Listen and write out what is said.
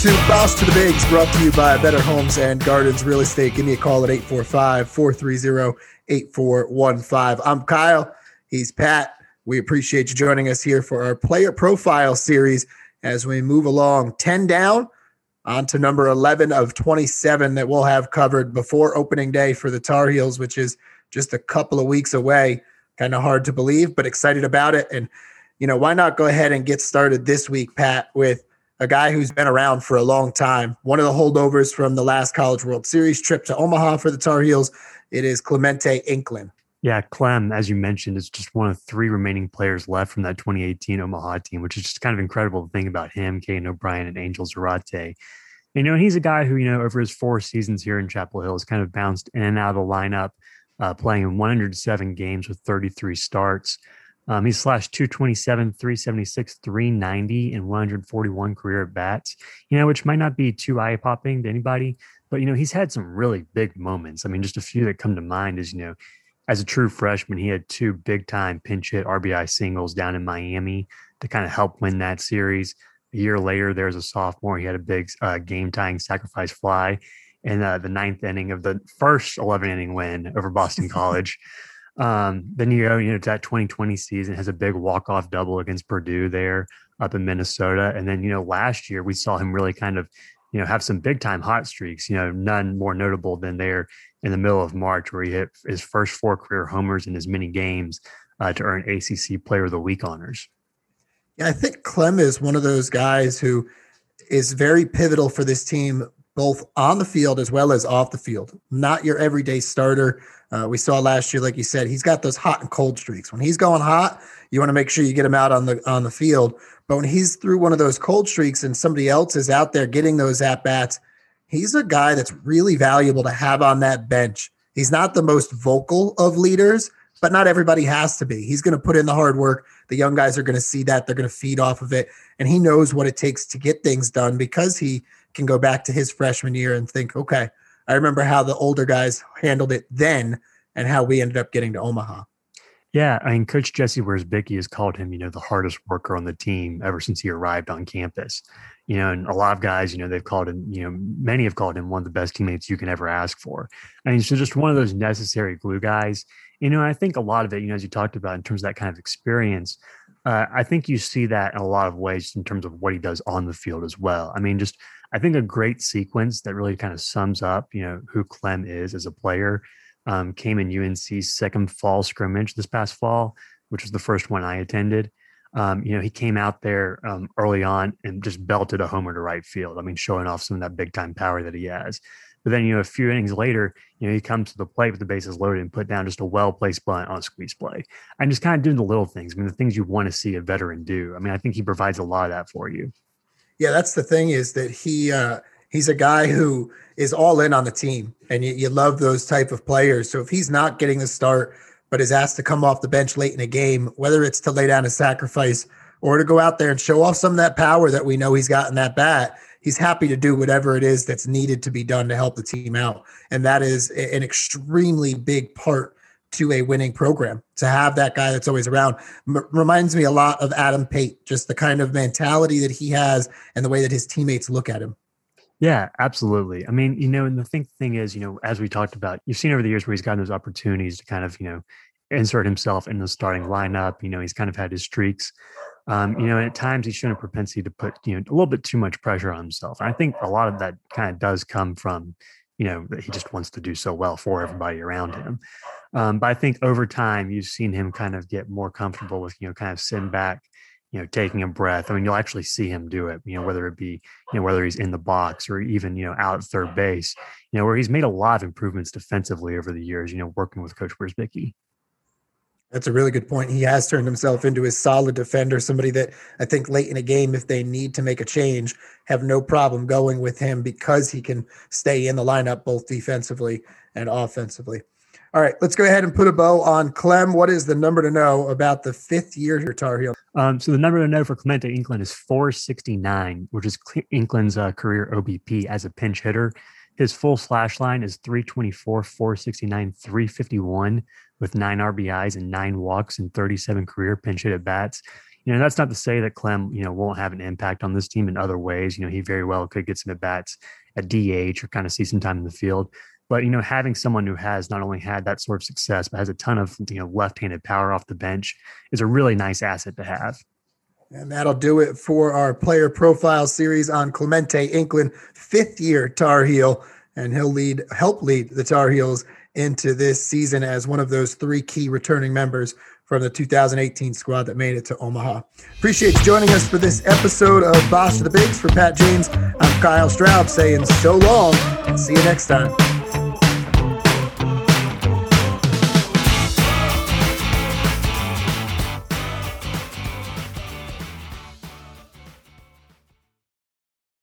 to Boss to the Bigs, brought to you by Better Homes and Gardens Real Estate. Give me a call at 845 430 8415. I'm Kyle. He's Pat. We appreciate you joining us here for our player profile series as we move along 10 down on to number 11 of 27 that we'll have covered before opening day for the Tar Heels, which is just a couple of weeks away. Kind of hard to believe, but excited about it. And, you know, why not go ahead and get started this week, Pat, with a guy who's been around for a long time. One of the holdovers from the last College World Series trip to Omaha for the Tar Heels. It is Clemente Inclan. Yeah, Clem, as you mentioned, is just one of three remaining players left from that 2018 Omaha team, which is just kind of incredible to think about him, Kane O'Brien, and Angel Zarate. You know, he's a guy who, you know, over his four seasons here in Chapel Hill has kind of bounced in and out of the lineup, uh, playing in 107 games with 33 starts. Um, he's slashed 227, 376, 390, and 141 career at bats, you know, which might not be too eye popping to anybody, but, you know, he's had some really big moments. I mean, just a few that come to mind is, you know, as a true freshman, he had two big time pinch hit RBI singles down in Miami to kind of help win that series. A year later, there's a sophomore. He had a big uh, game tying sacrifice fly in uh, the ninth inning of the first 11 inning win over Boston College. Um, then you know, you know, that 2020 season has a big walk off double against Purdue there up in Minnesota. And then, you know, last year we saw him really kind of, you know, have some big time hot streaks, you know, none more notable than there in the middle of March where he hit his first four career homers in as many games uh, to earn ACC Player of the Week honors. Yeah, I think Clem is one of those guys who is very pivotal for this team, both on the field as well as off the field. Not your everyday starter uh, we saw last year, like you said, he's got those hot and cold streaks. When he's going hot, you want to make sure you get him out on the on the field. But when he's through one of those cold streaks and somebody else is out there getting those at bats, he's a guy that's really valuable to have on that bench. He's not the most vocal of leaders, but not everybody has to be. He's going to put in the hard work. The young guys are going to see that. They're going to feed off of it. And he knows what it takes to get things done because he can go back to his freshman year and think, okay, I remember how the older guys handled it then and how we ended up getting to Omaha. Yeah, I mean, Coach Jesse Wierzbicki has called him, you know, the hardest worker on the team ever since he arrived on campus. You know, and a lot of guys, you know, they've called him, you know, many have called him one of the best teammates you can ever ask for. I mean, so just one of those necessary glue guys. You know, I think a lot of it, you know, as you talked about in terms of that kind of experience, uh, I think you see that in a lot of ways in terms of what he does on the field as well. I mean, just I think a great sequence that really kind of sums up, you know, who Clem is as a player um, came in UNC's second fall scrimmage this past fall, which was the first one I attended. Um, you know, he came out there um, early on and just belted a homer to right field. I mean, showing off some of that big time power that he has. But then, you know, a few innings later, you know, he comes to the plate with the bases loaded and put down just a well placed bunt on a squeeze play. And just kind of doing the little things. I mean, the things you want to see a veteran do. I mean, I think he provides a lot of that for you. Yeah, that's the thing is that he uh he's a guy who is all in on the team and you, you love those type of players. So if he's not getting the start, but is asked to come off the bench late in a game, whether it's to lay down a sacrifice or to go out there and show off some of that power that we know he's got in that bat, he's happy to do whatever it is that's needed to be done to help the team out. And that is an extremely big part to a winning program to have that guy that's always around M- reminds me a lot of Adam Pate, just the kind of mentality that he has and the way that his teammates look at him. Yeah, absolutely. I mean, you know, and the thing thing is, you know, as we talked about, you've seen over the years where he's gotten those opportunities to kind of, you know, insert himself in the starting lineup. You know, he's kind of had his streaks. Um, you know, and at times he's shown a propensity to put, you know, a little bit too much pressure on himself. And I think a lot of that kind of does come from, you know, that he just wants to do so well for everybody around him. Um, but I think over time you've seen him kind of get more comfortable with, you know, kind of sitting back, you know, taking a breath. I mean, you'll actually see him do it, you know, whether it be, you know, whether he's in the box or even, you know, out at third base, you know, where he's made a lot of improvements defensively over the years, you know, working with Coach Wierzbicki. That's a really good point. He has turned himself into a solid defender, somebody that I think late in a game, if they need to make a change, have no problem going with him because he can stay in the lineup both defensively and offensively. All right, let's go ahead and put a bow on Clem. What is the number to know about the fifth year Tar Heel? Um, so the number to know for Clemente Inclan is 469, which is Inclan's uh, career OBP as a pinch hitter. His full slash line is 324, 469, 351 with nine RBIs and nine walks and 37 career pinch hit at bats. you know, that's not to say that Clem, you know, won't have an impact on this team in other ways. You know, he very well could get some at bats at DH or kind of see some time in the field. But you know, having someone who has not only had that sort of success, but has a ton of you know left-handed power off the bench is a really nice asset to have. And that'll do it for our player profile series on Clemente Inclan, fifth year Tar Heel, and he'll lead help lead the Tar Heels into this season as one of those three key returning members from the 2018 squad that made it to Omaha. Appreciate you joining us for this episode of Boss to the Bigs. For Pat James, I'm Kyle Straub saying so long see you next time.